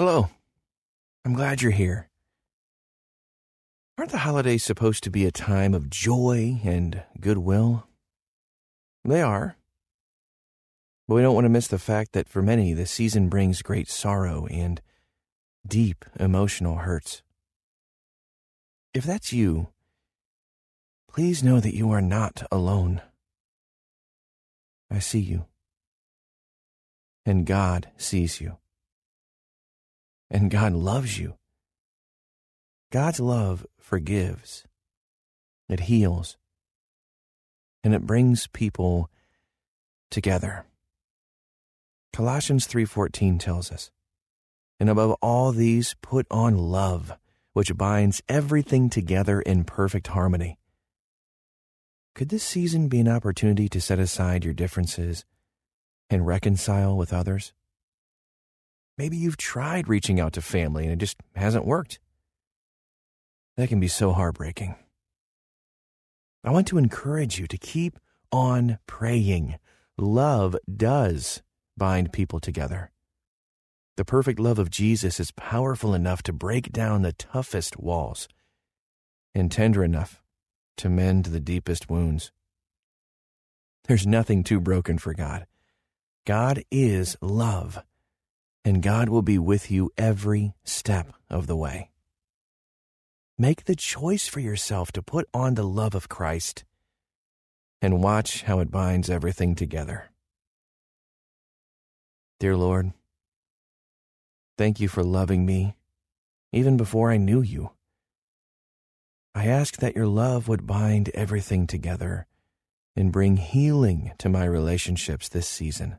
Hello. I'm glad you're here. Aren't the holidays supposed to be a time of joy and goodwill? They are. But we don't want to miss the fact that for many, the season brings great sorrow and deep emotional hurts. If that's you, please know that you are not alone. I see you. And God sees you. And God loves you. God's love forgives, it heals, and it brings people together. Colossians 3:14 tells us, "And above all these put on love, which binds everything together in perfect harmony." Could this season be an opportunity to set aside your differences and reconcile with others? Maybe you've tried reaching out to family and it just hasn't worked. That can be so heartbreaking. I want to encourage you to keep on praying. Love does bind people together. The perfect love of Jesus is powerful enough to break down the toughest walls and tender enough to mend the deepest wounds. There's nothing too broken for God. God is love, and God will be with you every step of the way. Make the choice for yourself to put on the love of Christ and watch how it binds everything together. Dear Lord, thank you for loving me even before I knew you. I ask that your love would bind everything together and bring healing to my relationships this season.